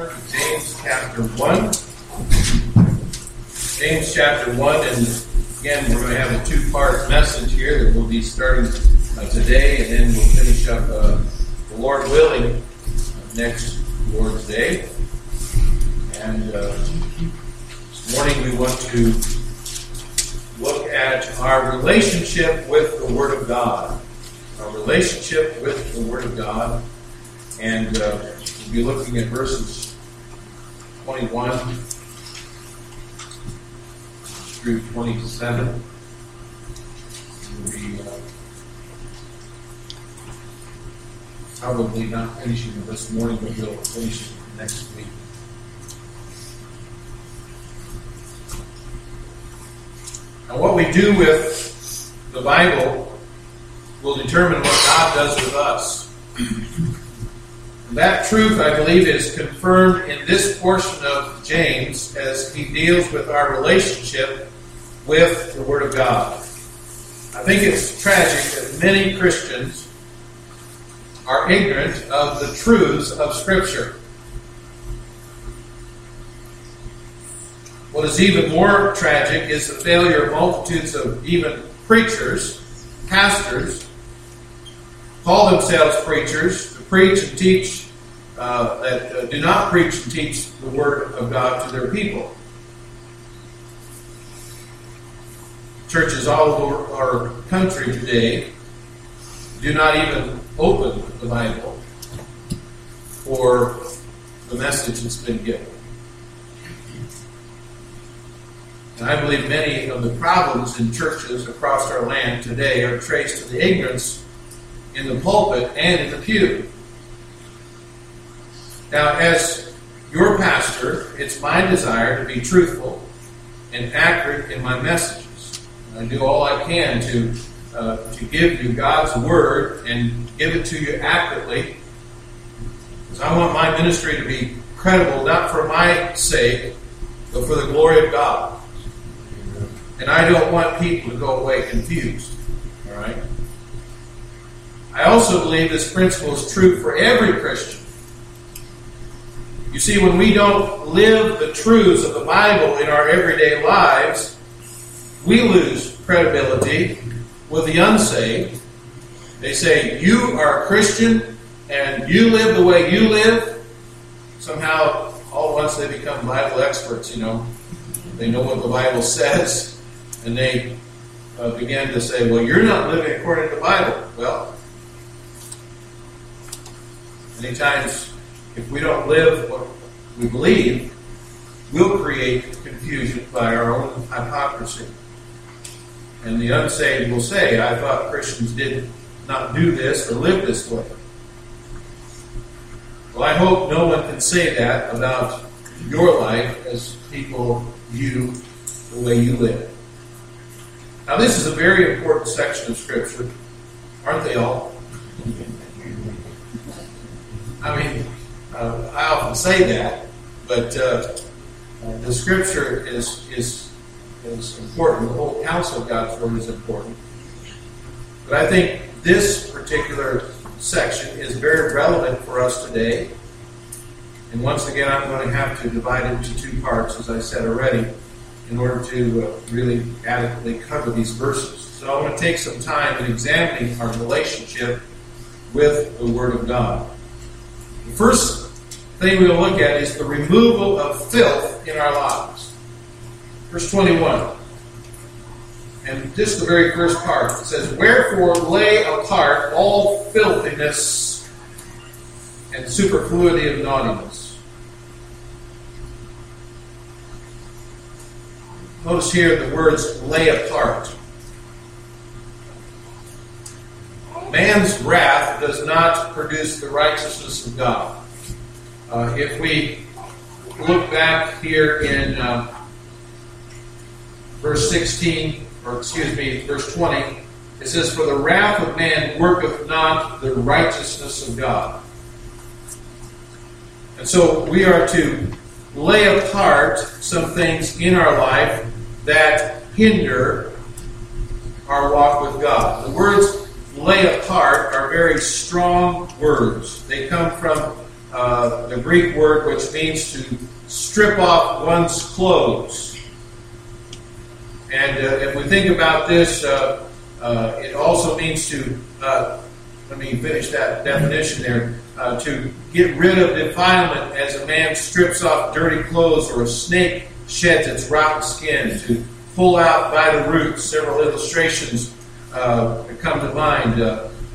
James chapter 1. James chapter 1, and again, we're going to have a two part message here that we'll be starting uh, today, and then we'll finish up, uh, the Lord willing, next Lord's Day. And uh, this morning we want to look at our relationship with the Word of God. Our relationship with the Word of God. And uh, we'll be looking at verses 21 through 27. We'll be uh, probably not finishing it this morning, but we'll finish it next week. And what we do with the Bible will determine what God does with us. That truth, I believe, is confirmed in this portion of James as he deals with our relationship with the Word of God. I think it's tragic that many Christians are ignorant of the truths of Scripture. What is even more tragic is the failure of multitudes of even preachers, pastors, call themselves preachers, preach and teach, uh, that uh, do not preach and teach the Word of God to their people. Churches all over our country today do not even open the Bible for the message that's been given. And I believe many of the problems in churches across our land today are traced to the ignorance in the pulpit and in the pew. Now, as your pastor, it's my desire to be truthful and accurate in my messages. I do all I can to uh, to give you God's word and give it to you accurately. Because I want my ministry to be credible, not for my sake, but for the glory of God. And I don't want people to go away confused. All right? I also believe this principle is true for every Christian. You see, when we don't live the truths of the Bible in our everyday lives, we lose credibility with the unsaved. They say, You are a Christian and you live the way you live. Somehow, all at once they become Bible experts, you know. They know what the Bible says, and they uh, begin to say, Well, you're not living according to the Bible. Well, many times, if we don't live what we believe, we'll create confusion by our own hypocrisy. And the unsaved will say, I thought Christians did not do this or live this way. Well, I hope no one can say that about your life as people view the way you live. Now, this is a very important section of Scripture. Aren't they all? I mean, uh, I often say that, but uh, the Scripture is, is is important. The whole counsel of God's Word is important. But I think this particular section is very relevant for us today. And once again, I'm going to have to divide it into two parts, as I said already, in order to uh, really adequately cover these verses. So I want to take some time in examining our relationship with the Word of God. The first thing we'll look at is the removal of filth in our lives. Verse 21. And just the very first part. It says, Wherefore lay apart all filthiness and superfluity of naughtiness. Notice here the words lay apart. Man's wrath does not produce the righteousness of God. Uh, if we look back here in uh, verse 16, or excuse me, verse 20, it says, For the wrath of man worketh not the righteousness of God. And so we are to lay apart some things in our life that hinder our walk with God. The words lay apart are very strong words. They come from uh, the Greek word which means to strip off one's clothes. And uh, if we think about this, uh, uh it also means to, uh, let me finish that definition there, uh, to get rid of defilement as a man strips off dirty clothes or a snake sheds its rotten skin, to pull out by the roots. Several illustrations come to mind.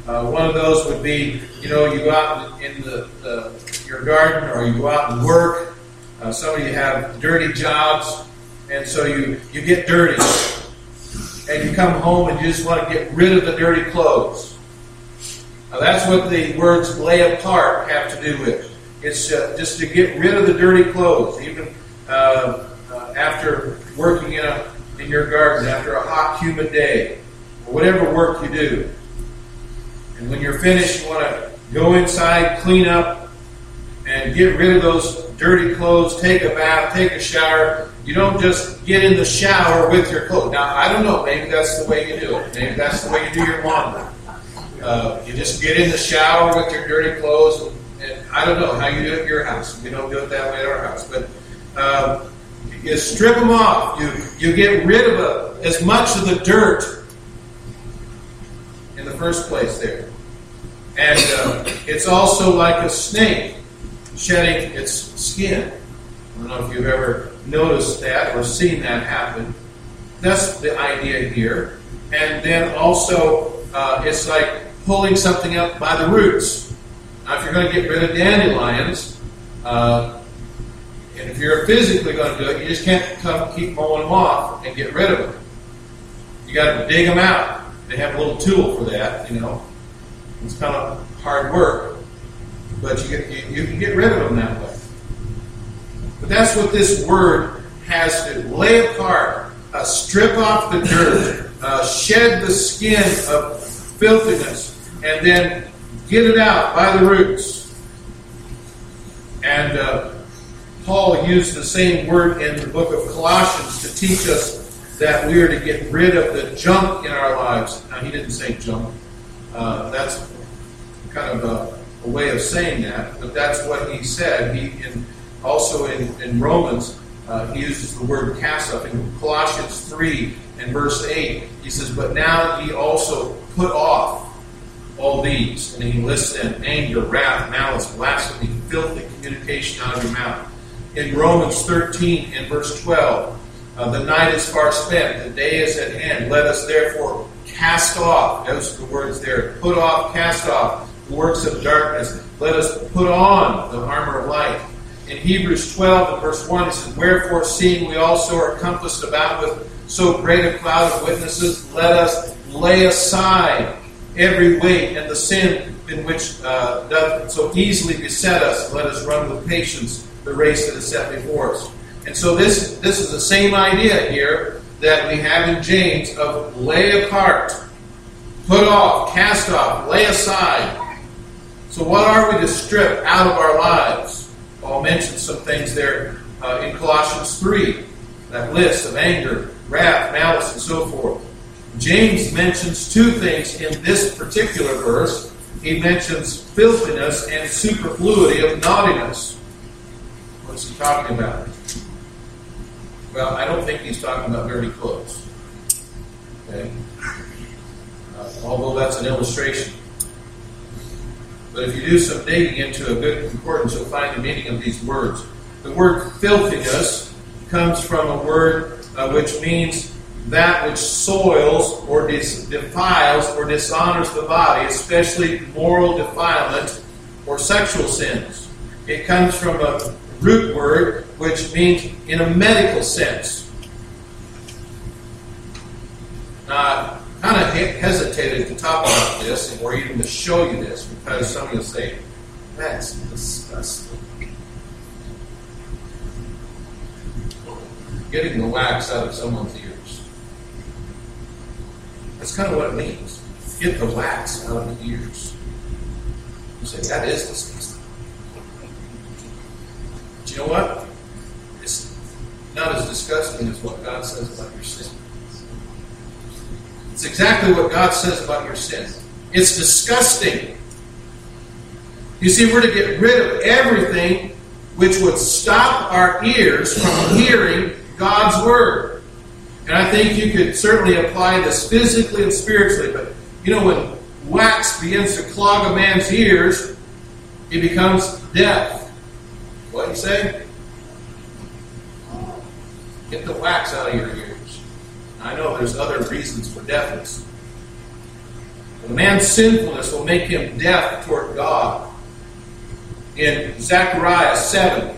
one of those would be, you know, you go out in the, the your garden or you go out and work uh, some of you have dirty jobs, and so you, you get dirty. And you come home and you just want to get rid of the dirty clothes. Now, that's what the words lay apart have to do with. It's uh, just to get rid of the dirty clothes, even uh, uh, after working in, a, in your garden, after a hot, humid day, or whatever work you do. And when you're finished, you want to go inside, clean up, and get rid of those dirty clothes, take a bath, take a shower. You don't just get in the shower with your clothes. Now, I don't know. Maybe that's the way you do it. Maybe that's the way you do your laundry. Uh, you just get in the shower with your dirty clothes. And, and, I don't know how you do it at your house. We don't do it that way at our house. But uh, you strip them off. You, you get rid of a, as much of the dirt in the first place there. And uh, it's also like a snake shedding its skin. I don't know if you've ever noticed that or seen that happen. That's the idea here. And then also, uh, it's like pulling something up by the roots. Now, if you're going to get rid of dandelions, uh, and if you're physically going to do it, you just can't come keep mowing them off and get rid of them. You got to dig them out. They have a little tool for that, you know. It's kind of hard work but you, get, you, you can get rid of them that way. But that's what this word has to lay apart, uh, strip off the dirt, uh, shed the skin of filthiness, and then get it out by the roots. And uh, Paul used the same word in the book of Colossians to teach us that we are to get rid of the junk in our lives. Now, he didn't say junk. Uh, that's kind of a a way of saying that, but that's what he said. He in, also in, in Romans, uh, he uses the word cast off. In Colossians 3 and verse 8, he says, But now he also put off all these. And he lists them anger, wrath, malice, blasphemy, filthy communication out of your mouth. In Romans 13 and verse 12, uh, the night is far spent, the day is at hand. Let us therefore cast off, those are the words there, put off, cast off the works of darkness. Let us put on the armor of light. In Hebrews 12 and verse 1, it says, Wherefore, seeing we also are compassed about with so great a cloud of witnesses, let us lay aside every weight and the sin in which uh, doth so easily beset us. Let us run with patience the race that is set before us. And so this, this is the same idea here that we have in James of lay apart, put off, cast off, lay aside so, what are we to strip out of our lives? Paul mentioned some things there uh, in Colossians 3, that list of anger, wrath, malice, and so forth. James mentions two things in this particular verse. He mentions filthiness and superfluity of naughtiness. What is he talking about? Well, I don't think he's talking about dirty clothes. Okay? Uh, although that's an illustration. But if you do some digging into a good concordance, you'll find the meaning of these words. The word filthiness comes from a word uh, which means that which soils or defiles or dishonors the body, especially moral defilement or sexual sins. It comes from a root word which means in a medical sense. Now, kind of hesitated to talk about this or even to show you this because some of you say, that's disgusting. Getting the wax out of someone's ears. That's kind of what it means. Get the wax out of the ears. You say, that is disgusting. But you know what? Not as disgusting as what God says about your sin. It's exactly what God says about your sin. It's disgusting. You see, we're to get rid of everything which would stop our ears from hearing God's Word. And I think you could certainly apply this physically and spiritually, but you know, when wax begins to clog a man's ears, he becomes deaf. What do you say? Get the wax out of your ears. I know there's other reasons for deafness. But a man's sinfulness will make him deaf toward God. In Zechariah 7,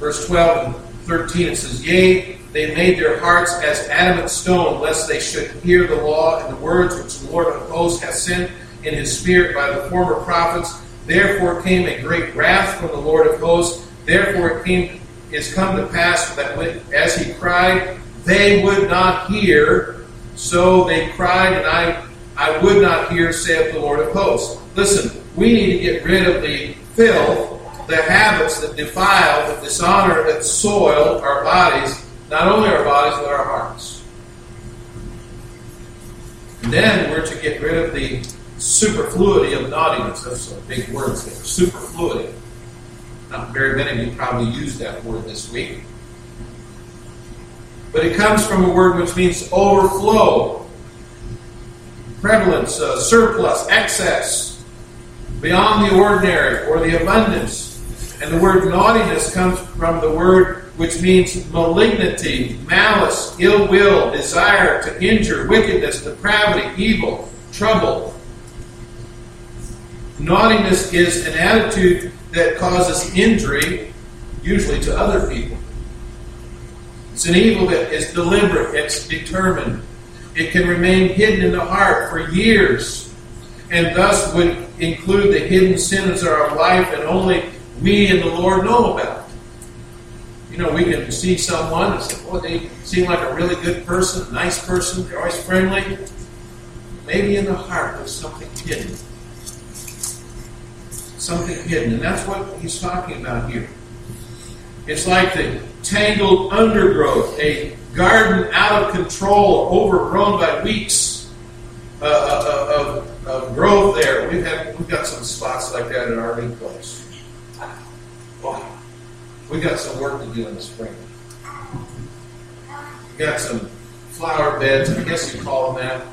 verse 12 and 13, it says, Yea, they made their hearts as adamant stone, lest they should hear the law and the words which the Lord of hosts hath sent in his spirit by the former prophets. Therefore came a great wrath from the Lord of hosts. Therefore it came is come to pass that when, as he cried, they would not hear. So they cried, and I, I would not hear, saith the Lord of hosts. Listen, we need to get rid of the filth, the habits that defile, that dishonor, that soil our bodies, not only our bodies, but our hearts. And then we're to get rid of the superfluity of naughtiness. That's some big words there. Superfluity. Very many of you probably used that word this week. But it comes from a word which means overflow, prevalence, uh, surplus, excess, beyond the ordinary, or the abundance. And the word naughtiness comes from the word which means malignity, malice, ill will, desire to injure, wickedness, depravity, evil, trouble. Naughtiness is an attitude that causes injury, usually to other people. It's an evil that is deliberate, it's determined. It can remain hidden in the heart for years, and thus would include the hidden sins of our life and only we and the Lord know about. You know, we can see someone and say, well, they seem like a really good person, nice person, they're always friendly. Maybe in the heart there's something hidden something hidden. And that's what he's talking about here. It's like the tangled undergrowth, a garden out of control, overgrown by weeks uh, uh, of, of, growth there. We've, had, we've got some spots like that in our new place. Wow. We've got some work to do in the spring. We've got some flower beds, I guess you call them that.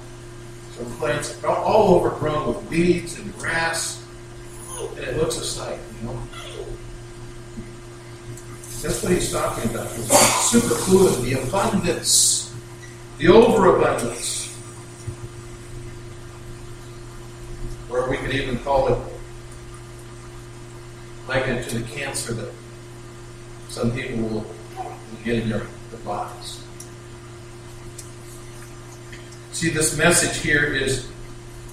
Some plants all overgrown with weeds and grass it looks a sight, you know. That's what he's talking about. Superfluid, the abundance, the overabundance. Or we could even call it liken it to the cancer that some people will get in their, their bodies. See, this message here is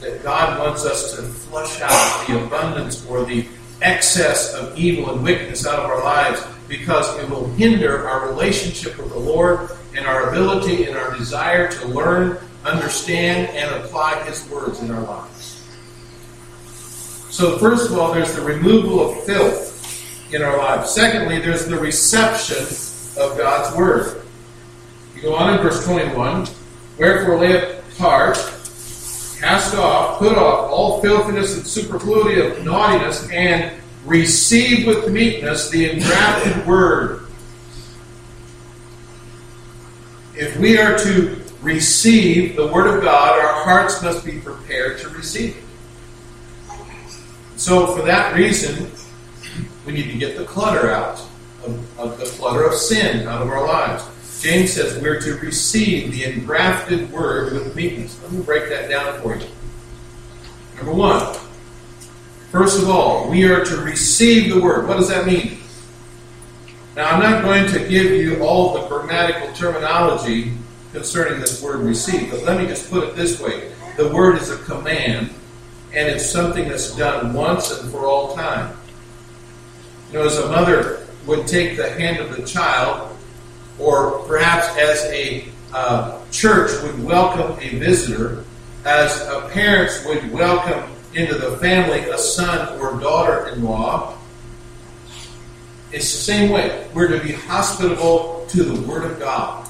that God wants us to flush out the abundance or the excess of evil and wickedness out of our lives because it will hinder our relationship with the Lord and our ability and our desire to learn, understand, and apply His words in our lives. So, first of all, there's the removal of filth in our lives. Secondly, there's the reception of God's word. You go on in verse 21 Wherefore lay apart Cast off, put off all filthiness and superfluity of naughtiness, and receive with meekness the engrafted word. If we are to receive the word of God, our hearts must be prepared to receive it. So, for that reason, we need to get the clutter out of, of the clutter of sin out of our lives. James says we're to receive the engrafted word with meekness. Let me break that down for you. Number one, first of all, we are to receive the word. What does that mean? Now, I'm not going to give you all the grammatical terminology concerning this word receive, but let me just put it this way the word is a command, and it's something that's done once and for all time. You know, as a mother would take the hand of the child or perhaps as a uh, church would welcome a visitor, as parents would welcome into the family a son or daughter in law. It's the same way. We're to be hospitable to the Word of God.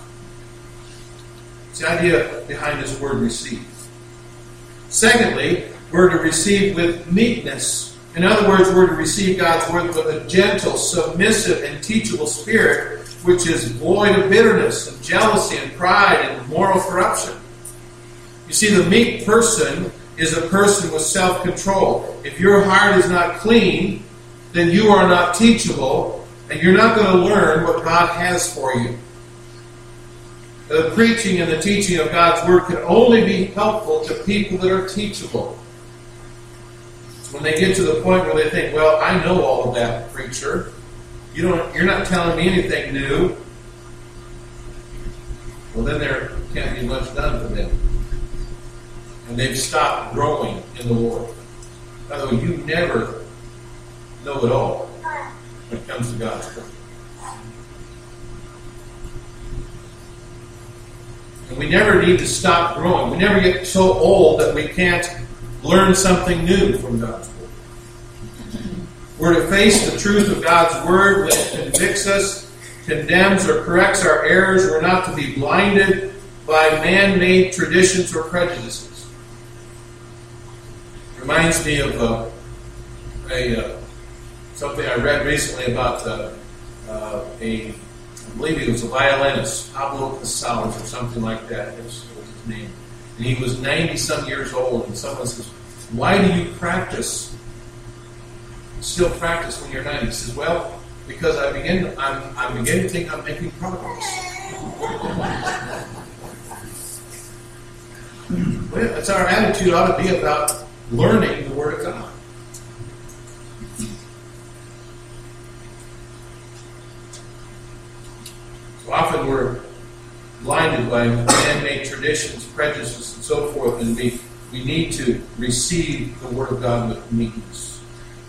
It's the idea behind this word receive. Secondly, we're to receive with meekness In other words, we're to receive God's word with a gentle, submissive, and teachable spirit, which is void of bitterness and jealousy and pride and moral corruption. You see, the meek person is a person with self control. If your heart is not clean, then you are not teachable, and you're not going to learn what God has for you. The preaching and the teaching of God's Word can only be helpful to people that are teachable. When they get to the point where they think, well, I know all of that, preacher. You don't, you're not telling me anything new. Well, then there can't be much done for them. And they've stopped growing in the Lord. By the way, you never know it all when it comes to God's Word. And we never need to stop growing. We never get so old that we can't learn something new from God's Word. We're to face the truth of God's Word it convicts us, condemns, or corrects our errors. We're not to be blinded by man made traditions or prejudices. Reminds me of uh, a, uh, something I read recently about uh, uh a, I believe he was a violinist, Pablo Casals or something like that. Was, was his name. And he was 90 some years old, and someone says, Why do you practice still practice when you're 90? He says, Well, because I begin, I'm, I'm beginning to think I'm making progress. well, that's our attitude ought to be about learning the Word of God. So often we're blinded by man-made traditions, prejudices, and so forth, and we, we need to receive the Word of God with meekness.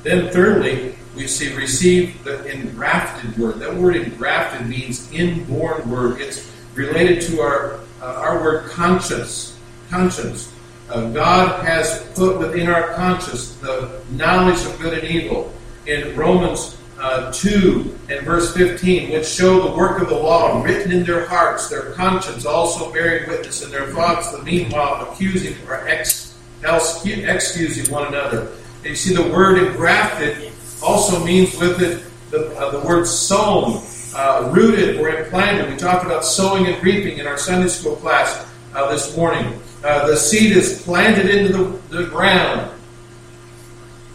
Then, thirdly, we see receive the engrafted word. That word engrafted means inborn word. It's related to our uh, our word conscience. Conscience. Uh, God has put within our conscience the knowledge of good and evil. In Romans uh, 2 and verse 15, which show the work of the law written in their hearts, their conscience also bearing witness, and their thoughts, the meanwhile accusing or ex- excusing one another. And you see, the word engrafted also means with it the, uh, the word sown, uh, rooted or implanted. We talked about sowing and reaping in our Sunday school class uh, this morning. Uh, the seed is planted into the, the ground.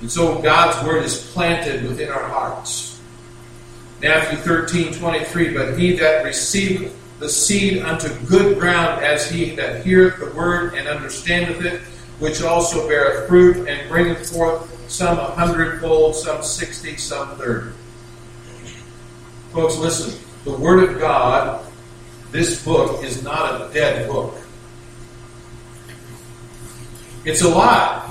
And so God's word is planted within our hearts. Matthew 13, 23, but he that receiveth the seed unto good ground as he that heareth the word and understandeth it, which also beareth fruit and bringeth forth some a hundredfold, some sixty, some thirty. Folks, listen. The Word of God, this book, is not a dead book. It's alive.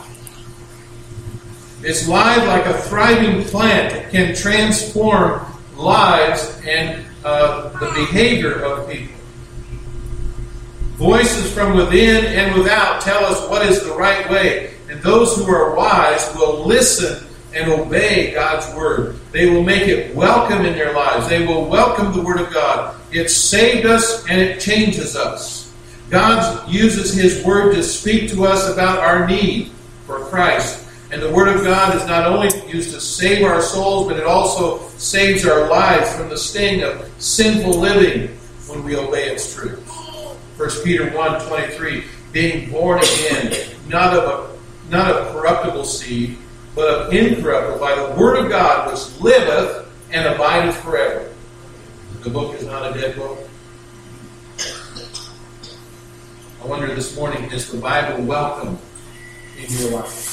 It's live like a thriving plant. It can transform lives and uh, the behavior of people. Voices from within and without tell us what is the right way. And those who are wise will listen and obey God's word. They will make it welcome in their lives. They will welcome the word of God. It saved us and it changes us. God uses his word to speak to us about our need for Christ. And the word of God is not only used to save our souls, but it also saves our lives from the sting of sinful living when we obey its truth. 1 Peter 1 23, being born again, not of a not of corruptible seed, but of incorruptible, by the word of God which liveth and abideth forever. The book is not a dead book. I wonder this morning, is the Bible welcome in your life?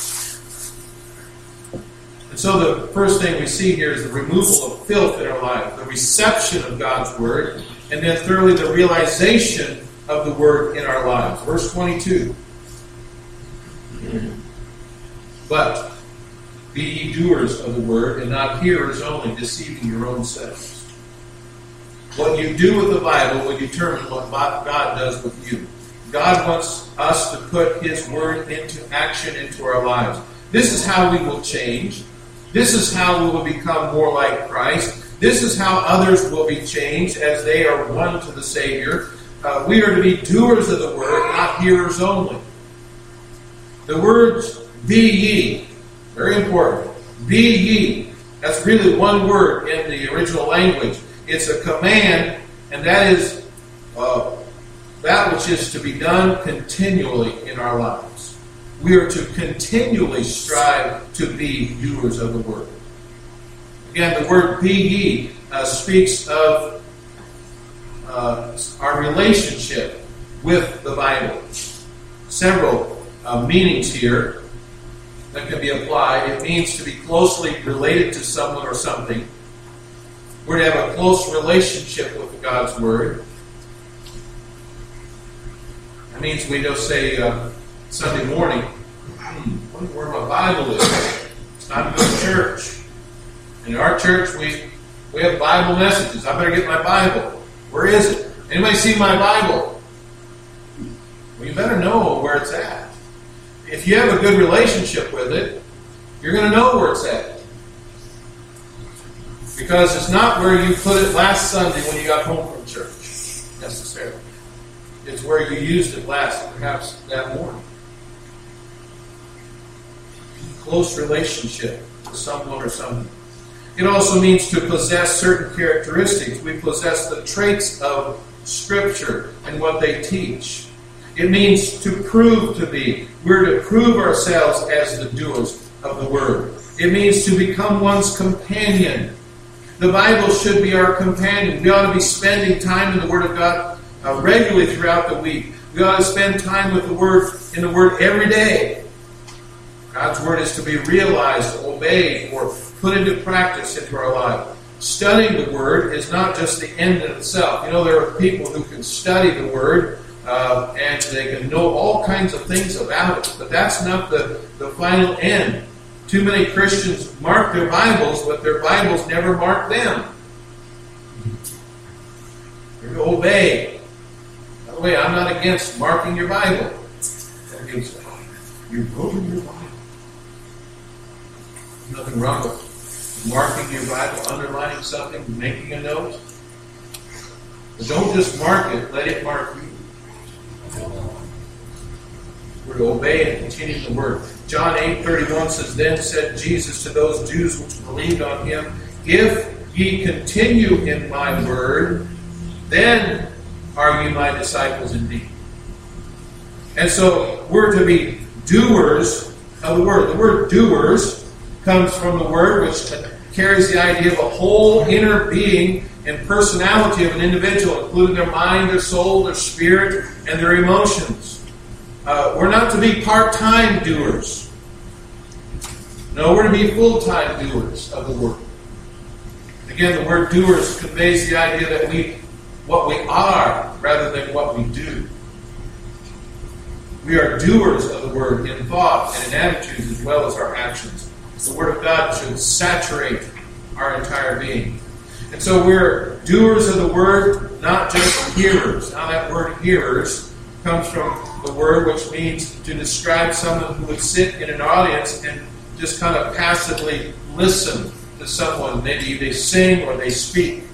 And so the first thing we see here is the removal of filth in our life, the reception of God's word, and then thirdly, the realization of the word in our lives. Verse 22. But be ye doers of the word and not hearers only, deceiving your own selves. What you do with the Bible will determine what God does with you. God wants us to put His word into action into our lives. This is how we will change. This is how we will become more like Christ. This is how others will be changed as they are one to the Savior. Uh, we are to be doers of the word, not hearers only. The words be ye, very important. Be ye. That's really one word in the original language. It's a command, and that is uh, that which is to be done continually in our lives. We are to continually strive to be doers of the word. Again, the word be ye uh, speaks of uh, our relationship with the Bible. Several uh, meanings here that can be applied. It means to be closely related to someone or something. We're to have a close relationship with God's Word. That means we don't say uh, Sunday morning, hmm, wonder where my Bible is. It's time to go to church. In our church, we we have Bible messages. I better get my Bible. Where is it? Anybody see my Bible? Well, you better know where it's at. If you have a good relationship with it, you're going to know where it's at. Because it's not where you put it last Sunday when you got home from church, necessarily. It's where you used it last, perhaps that morning. Close relationship with someone or something. It also means to possess certain characteristics. We possess the traits of Scripture and what they teach. It means to prove to be. We're to prove ourselves as the doers of the Word. It means to become one's companion. The Bible should be our companion. We ought to be spending time in the Word of God uh, regularly throughout the week. We ought to spend time with the Word in the Word every day. God's Word is to be realized, obeyed, or put into practice into our life. Studying the Word is not just the end in itself. You know, there are people who can study the Word uh, and they can know all kinds of things about it, but that's not the, the final end. Too many Christians mark their Bibles, but their Bibles never mark them. You're to obey. By the way, I'm not against marking your Bible. You're your Bible. Nothing wrong with marking your Bible, underlining something, making a note. But don't just mark it, let it mark you. We're to obey and continue the word. John 8 31 says, Then said Jesus to those Jews which believed on him, If ye continue in my word, then are ye my disciples indeed. And so we're to be doers of the word. The word doers comes from the word which carries the idea of a whole inner being and personality of an individual, including their mind, their soul, their spirit, and their emotions. Uh, we're not to be part time doers. No, we're to be full time doers of the word. Again, the word doers conveys the idea that we, what we are rather than what we do. We are doers of the word in thought and in attitudes as well as our actions. The Word of God should saturate our entire being. And so we're doers of the Word, not just hearers. Now, that word hearers comes from the word which means to describe someone who would sit in an audience and just kind of passively listen to someone. Maybe they sing or they speak.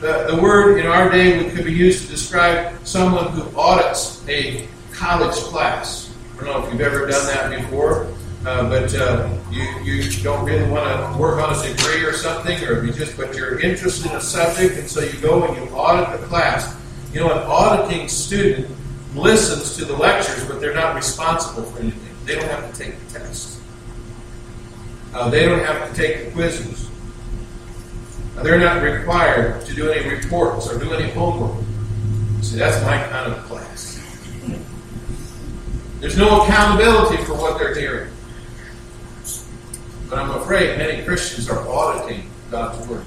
The, the word in our day could be used to describe someone who audits a college class. I don't know if you've ever done that before. Uh, but uh, you, you don't really want to work on a degree or something, or you just but you're interested in a subject, and so you go and you audit the class. You know, an auditing student listens to the lectures, but they're not responsible for anything. They don't have to take the tests. Uh, they don't have to take the quizzes. They're not required to do any reports or do any homework. See, that's my kind of class. There's no accountability for what they're hearing. But I'm afraid many Christians are auditing God's Word.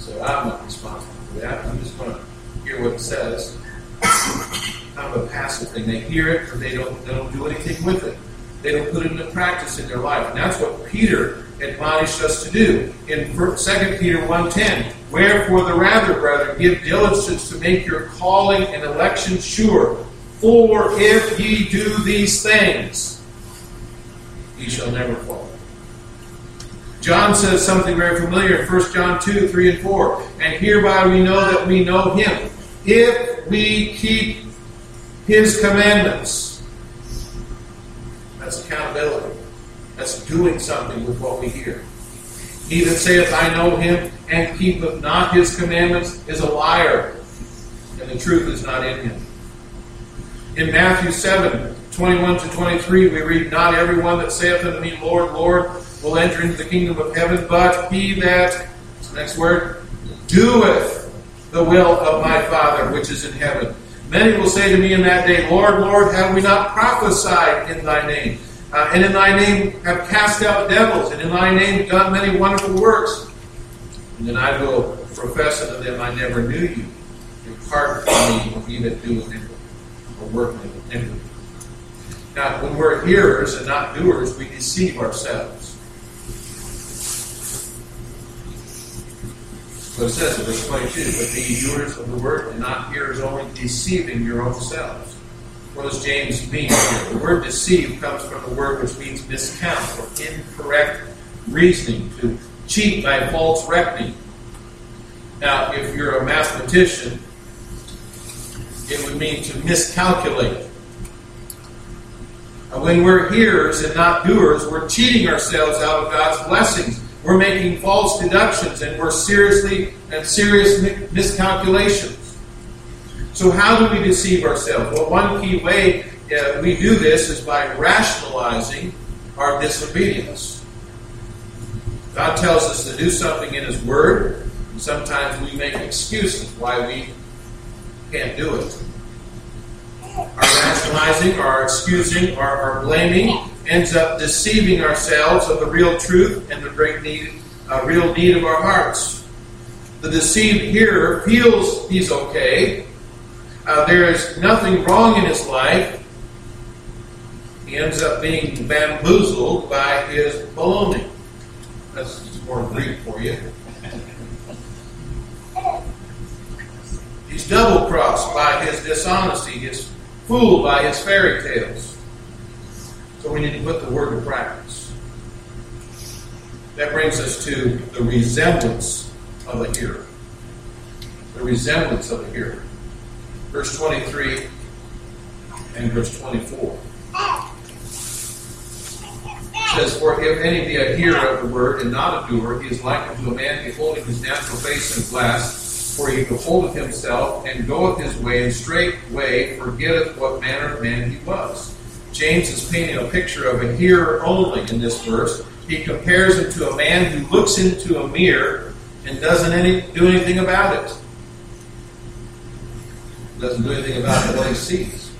So I'm not responsible for that. I'm just going to hear what it says. kind of a passive thing. They hear it, but they don't, they don't do anything with it. They don't put it into practice in their life. And that's what Peter admonished us to do. In 2 Peter 1.10, Wherefore the rather, brethren, give diligence to make your calling and election sure. For if ye do these things, he shall never fall. John says something very familiar in 1 John 2, 3, and 4. And hereby we know that we know him, if we keep his commandments. That's accountability. That's doing something with what we hear. He that saith, I know him, and keepeth not his commandments, is a liar, and the truth is not in him. In Matthew 7, 21 to 23, we read, Not everyone that saith unto me, Lord, Lord, will enter into the kingdom of heaven, but he that, next word, doeth the will of my Father which is in heaven. Many will say to me in that day, Lord, Lord, have we not prophesied in thy name? Uh, and in thy name have cast out devils, and in thy name done many wonderful works. And then I will profess unto them, I never knew you. Depart from me, ye that do iniquity, or work iniquity. Now, when we're hearers and not doers, we deceive ourselves. So it says in verse 22, But be doers of the word and not hearers only, deceiving your own selves. What does James mean? The word deceive comes from the word which means miscount or incorrect reasoning, to cheat by false reckoning. Now, if you're a mathematician, it would mean to miscalculate. When we're hearers and not doers, we're cheating ourselves out of God's blessings. We're making false deductions and we're seriously and serious miscalculations. So, how do we deceive ourselves? Well, one key way uh, we do this is by rationalizing our disobedience. God tells us to do something in His Word, and sometimes we make excuses why we can't do it. Our rationalizing, our excusing, our, our blaming ends up deceiving ourselves of the real truth and the great need, uh, real need of our hearts. The deceived hearer feels he's okay. Uh, there is nothing wrong in his life. He ends up being bamboozled by his baloney. That's more Greek for you. He's double crossed by his dishonesty. He's fooled by his fairy tales. So we need to put the word to practice. That brings us to the resemblance of a hearer. The resemblance of a hearer. Verse 23 and verse 24. It says, For if any be a hearer of the word and not a doer, he is like unto a man beholding his natural face in a glass, for he beholdeth himself and goeth his way, and straightway forgetteth what manner of man he was. James is painting a picture of a hearer only in this verse. He compares him to a man who looks into a mirror and doesn't any, do anything about it. Doesn't do anything about what he sees.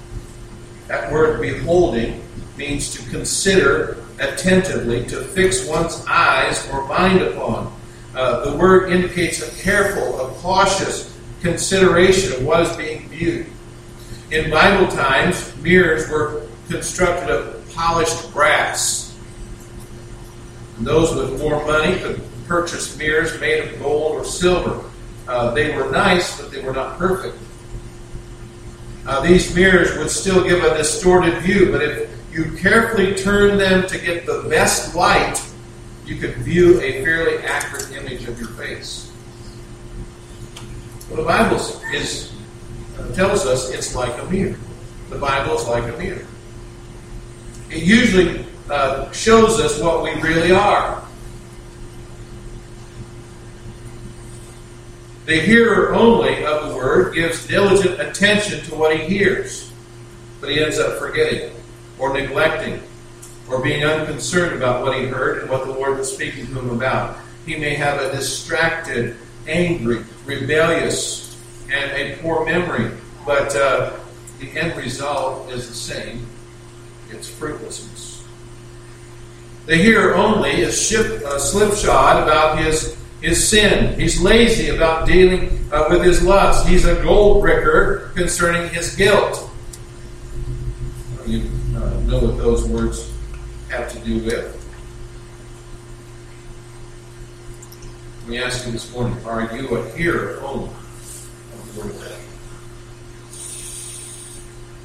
That word beholding means to consider attentively, to fix one's eyes or mind upon. Uh, the word indicates a careful, a cautious consideration of what is being viewed. In Bible times, mirrors were constructed of polished brass. And those with more money could purchase mirrors made of gold or silver. Uh, they were nice, but they were not perfect. Uh, these mirrors would still give a distorted view, but if you carefully turn them to get the best light, you could view a fairly accurate image of your face. Well, the Bible is, uh, tells us it's like a mirror. The Bible is like a mirror it usually uh, shows us what we really are. The hearer only of the word gives diligent attention to what he hears, but he ends up forgetting or neglecting or being unconcerned about what he heard and what the Lord was speaking to him about. He may have a distracted, angry, rebellious, and a poor memory, but uh, the end result is the same its fruitlessness. The hearer only is ship, uh, slipshod about his, his sin. He's lazy about dealing uh, with his lust. He's a gold bricker concerning his guilt. You uh, know what those words have to do with. Let me ask you this morning are you a hearer only of the Word of God?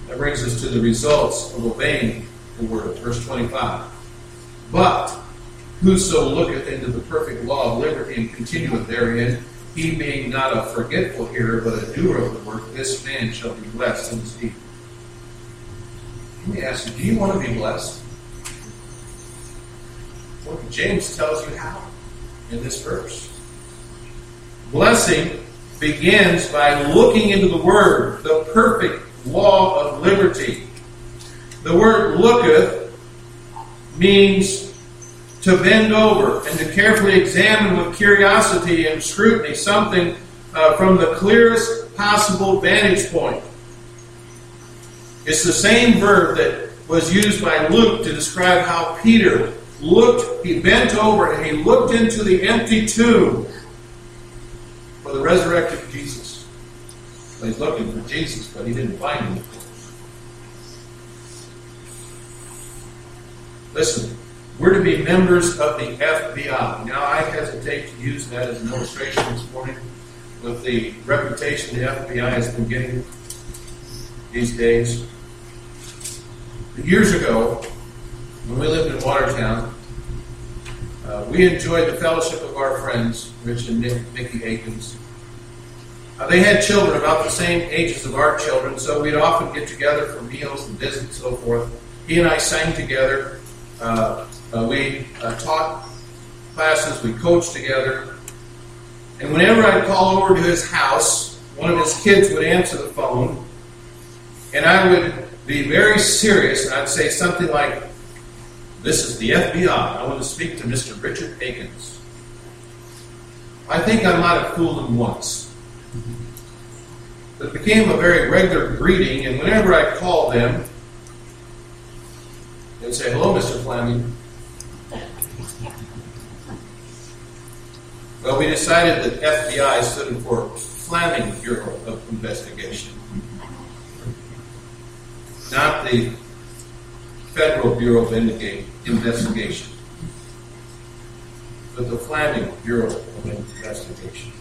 That brings us to the results of obeying the word. Verse 25. But whoso looketh into the perfect law of liberty and continueth therein, he being not a forgetful hearer, but a doer of the work, this man shall be blessed in his deed. Let me ask you, do you want to be blessed? James tells you how in this verse. Blessing begins by looking into the Word, the perfect law of liberty. The word looketh means to bend over and to carefully examine with curiosity and scrutiny something uh, from the clearest possible vantage point. It's the same verb that was used by Luke to describe how Peter looked, he bent over and he looked into the empty tomb for the resurrected Jesus. Well, he's looking for Jesus, but he didn't find him. Listen, we're to be members of the FBI. Now, I hesitate to use that as an illustration this morning with the reputation the FBI has been getting these days. Years ago, when we lived in Watertown, uh, we enjoyed the fellowship of our friends, Rich and Nick, Nicky Akins. Uh, they had children about the same ages of our children, so we'd often get together for meals and visits and so forth. He and I sang together. Uh, uh we uh, taught classes. We coached together. And whenever I'd call over to his house, one of his kids would answer the phone, and I would be very serious, and I'd say something like, This is the FBI. I want to speak to Mr. Richard Akins. I think I might have fooled him once. It became a very regular greeting, and whenever I called them, they'd say, Hello, Mr. Fleming. Well, we decided that FBI stood for Fleming Bureau of Investigation, not the Federal Bureau of Investigation, but the Fleming Bureau of Investigation.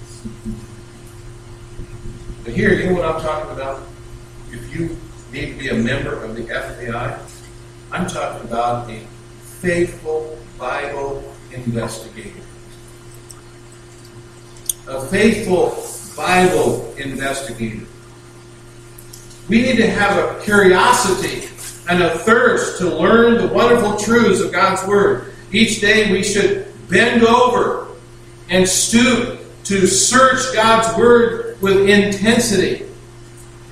But here, you know what I'm talking about? If you need to be a member of the FBI, I'm talking about a faithful Bible investigator a faithful Bible investigator. We need to have a curiosity and a thirst to learn the wonderful truths of God's Word. Each day we should bend over and stoop to search God's Word with intensity.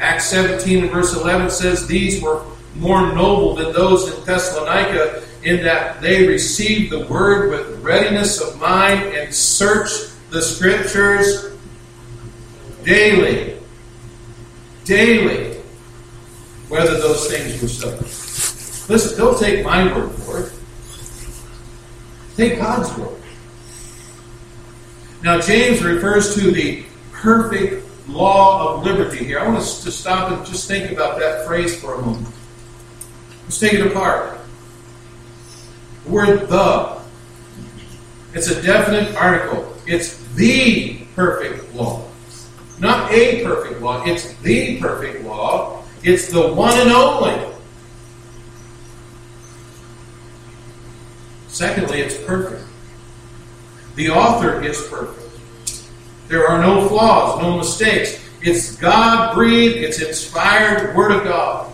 Acts 17 and verse 11 says, These were more noble than those in Thessalonica, in that they received the Word with readiness of mind and searched the scriptures daily. Daily. Whether those things were so. Listen, don't take my word for it. Take God's word. Now, James refers to the perfect law of liberty here. I want us to stop and just think about that phrase for a moment. Let's take it apart. The word the. It's a definite article. It's the perfect law. Not a perfect law, it's the perfect law. It's the one and only. Secondly, it's perfect. The author is perfect. There are no flaws, no mistakes. It's God breathed, it's inspired Word of God.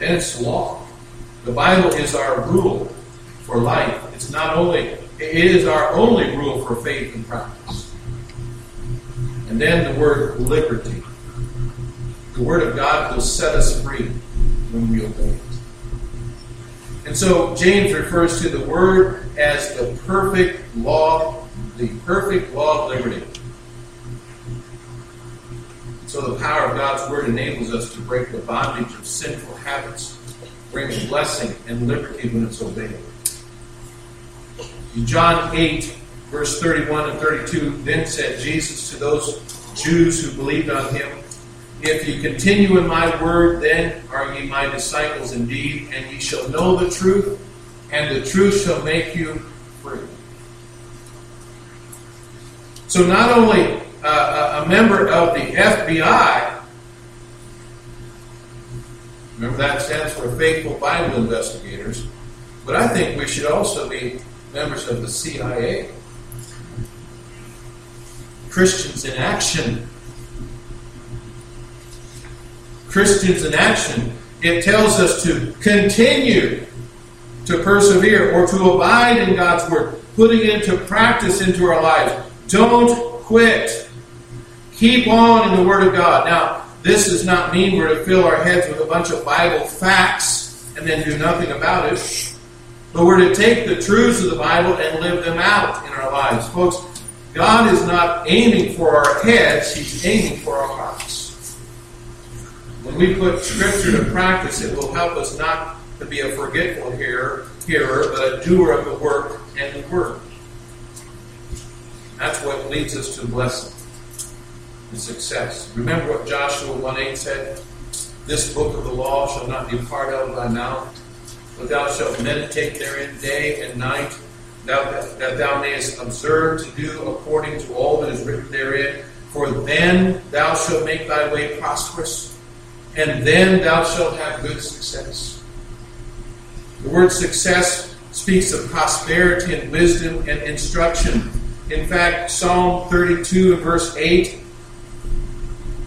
And it's law. The Bible is our rule for life. It's not only, it is our only rule for faith and practice. And then the word liberty. The word of God will set us free when we obey it. And so James refers to the word as the perfect law, the perfect law of liberty. So the power of God's word enables us to break the bondage of sinful habits, bringing blessing and liberty when it's obeyed. In John 8, verse 31 and 32, then said Jesus to those Jews who believed on him, If ye continue in my word, then are ye my disciples indeed, and ye shall know the truth, and the truth shall make you free. So not only uh, a member of the FBI, remember that stands for Faithful Bible Investigators, but I think we should also be members of the CIA, Christians in action. Christians in action, it tells us to continue to persevere or to abide in God's Word, putting it into practice into our lives. Don't quit. Keep on in the Word of God. Now, this does not mean we're to fill our heads with a bunch of Bible facts and then do nothing about it. But we're to take the truths of the Bible and live them out in our lives. Folks, God is not aiming for our heads, He's aiming for our hearts. When we put Scripture to practice, it will help us not to be a forgetful hearer, hearer but a doer of the work and the word. That's what leads us to blessing and success. Remember what Joshua 1 8 said? This book of the law shall not depart out of thy mouth, but thou shalt meditate therein day and night, that, that thou mayest observe to do according to all that is written therein. For then thou shalt make thy way prosperous, and then thou shalt have good success. The word success speaks of prosperity and wisdom and instruction. In fact, Psalm 32 and verse 8,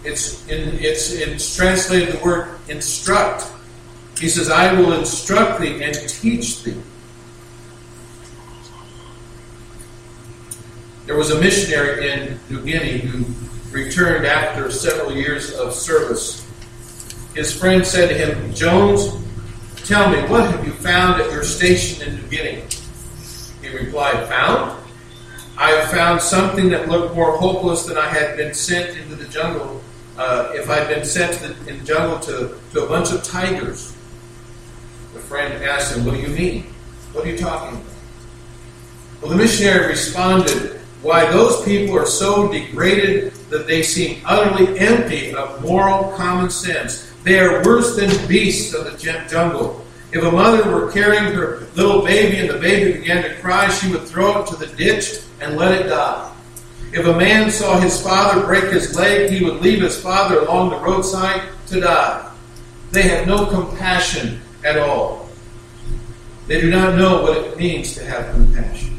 it's, in, it's, it's translated the word instruct. He says, I will instruct thee and teach thee. There was a missionary in New Guinea who returned after several years of service. His friend said to him, Jones, tell me, what have you found at your station in New Guinea? He replied, Found? I have found something that looked more hopeless than I had been sent into the jungle. Uh, if I'd been sent to the, in the jungle to, to a bunch of tigers. The friend asked him, What do you mean? What are you talking about? Well, the missionary responded, Why, those people are so degraded that they seem utterly empty of moral common sense. They are worse than beasts of the jungle. If a mother were carrying her little baby and the baby began to cry, she would throw it to the ditch and let it die. If a man saw his father break his leg, he would leave his father along the roadside to die. They have no compassion at all. They do not know what it means to have compassion.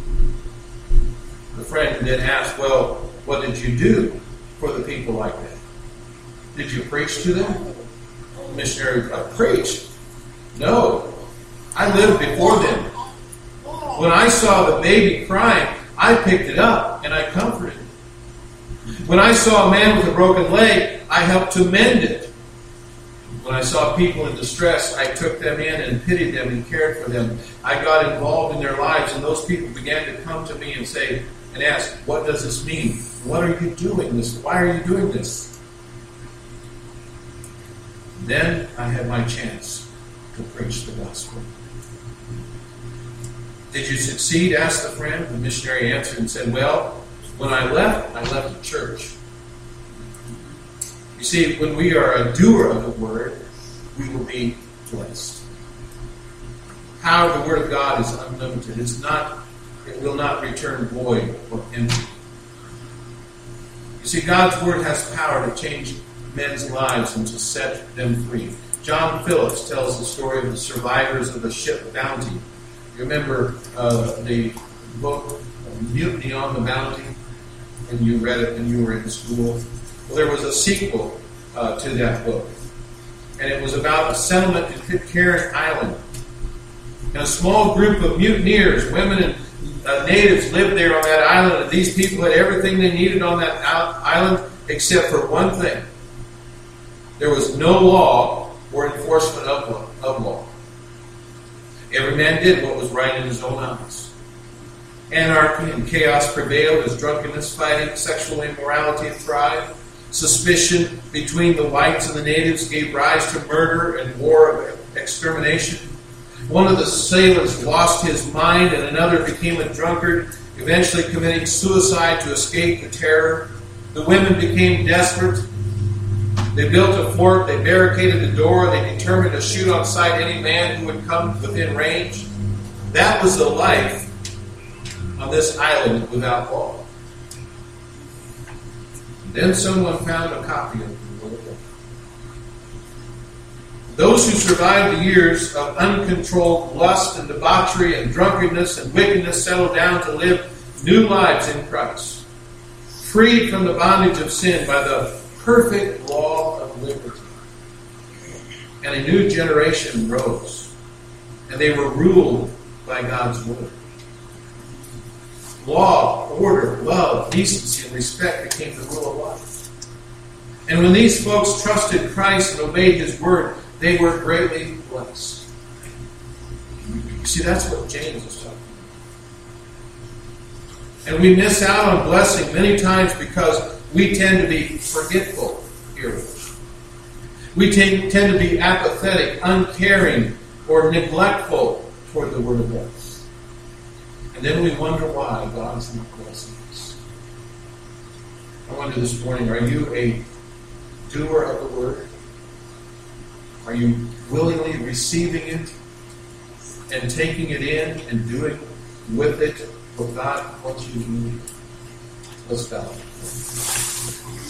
Friend then asked, Well, what did you do for the people like that? Did you preach to them? The missionary replied, Preach? No. I lived before them. When I saw the baby crying, I picked it up and I comforted it. When I saw a man with a broken leg, I helped to mend it. When I saw people in distress, I took them in and pitied them and cared for them. I got involved in their lives, and those people began to come to me and say and ask, What does this mean? What are you doing this? Why are you doing this? Then I had my chance to preach the gospel. Did you succeed? asked the friend. The missionary answered and said, Well, when I left, I left the church. You see, when we are a doer of the word, we will be blessed. Power of the word of God is unlimited. It's not, it will not return void or empty. You see, God's word has power to change men's lives and to set them free. John Phillips tells the story of the survivors of the ship Bounty. You remember uh, the book Mutiny on the Bounty? And you read it when you were in school. Well, there was a sequel uh, to that book. And it was about a settlement in Pitcairn Island. And a small group of mutineers, women and uh, natives lived there on that island, and these people had everything they needed on that island except for one thing. There was no law or enforcement of law. Of law. Every man did what was right in his own eyes. Anarchy and chaos prevailed as drunkenness, fighting, sexual immorality thrived. Suspicion between the whites and the natives gave rise to murder and war of extermination. One of the sailors lost his mind, and another became a drunkard, eventually committing suicide to escape the terror. The women became desperate. They built a fort, they barricaded the door, they determined to shoot on sight any man who would come within range. That was the life on this island without law. Then someone found a copy of Those who survived the years of uncontrolled lust and debauchery and drunkenness and wickedness settled down to live new lives in Christ, freed from the bondage of sin by the perfect law of liberty. And a new generation rose and they were ruled by God's word. Law, order, love, decency, and respect became the rule of life. And when these folks trusted Christ and obeyed his word, they were greatly blessed. See, that's what James is talking about. And we miss out on blessing many times because we tend to be forgetful here. We tend, tend to be apathetic, uncaring, or neglectful toward the Word of God. And then we wonder why God's not blessing us. I wonder this morning, are you a doer of the Word? Are you willingly receiving it and taking it in and doing with it what God wants you to do? Let's bow.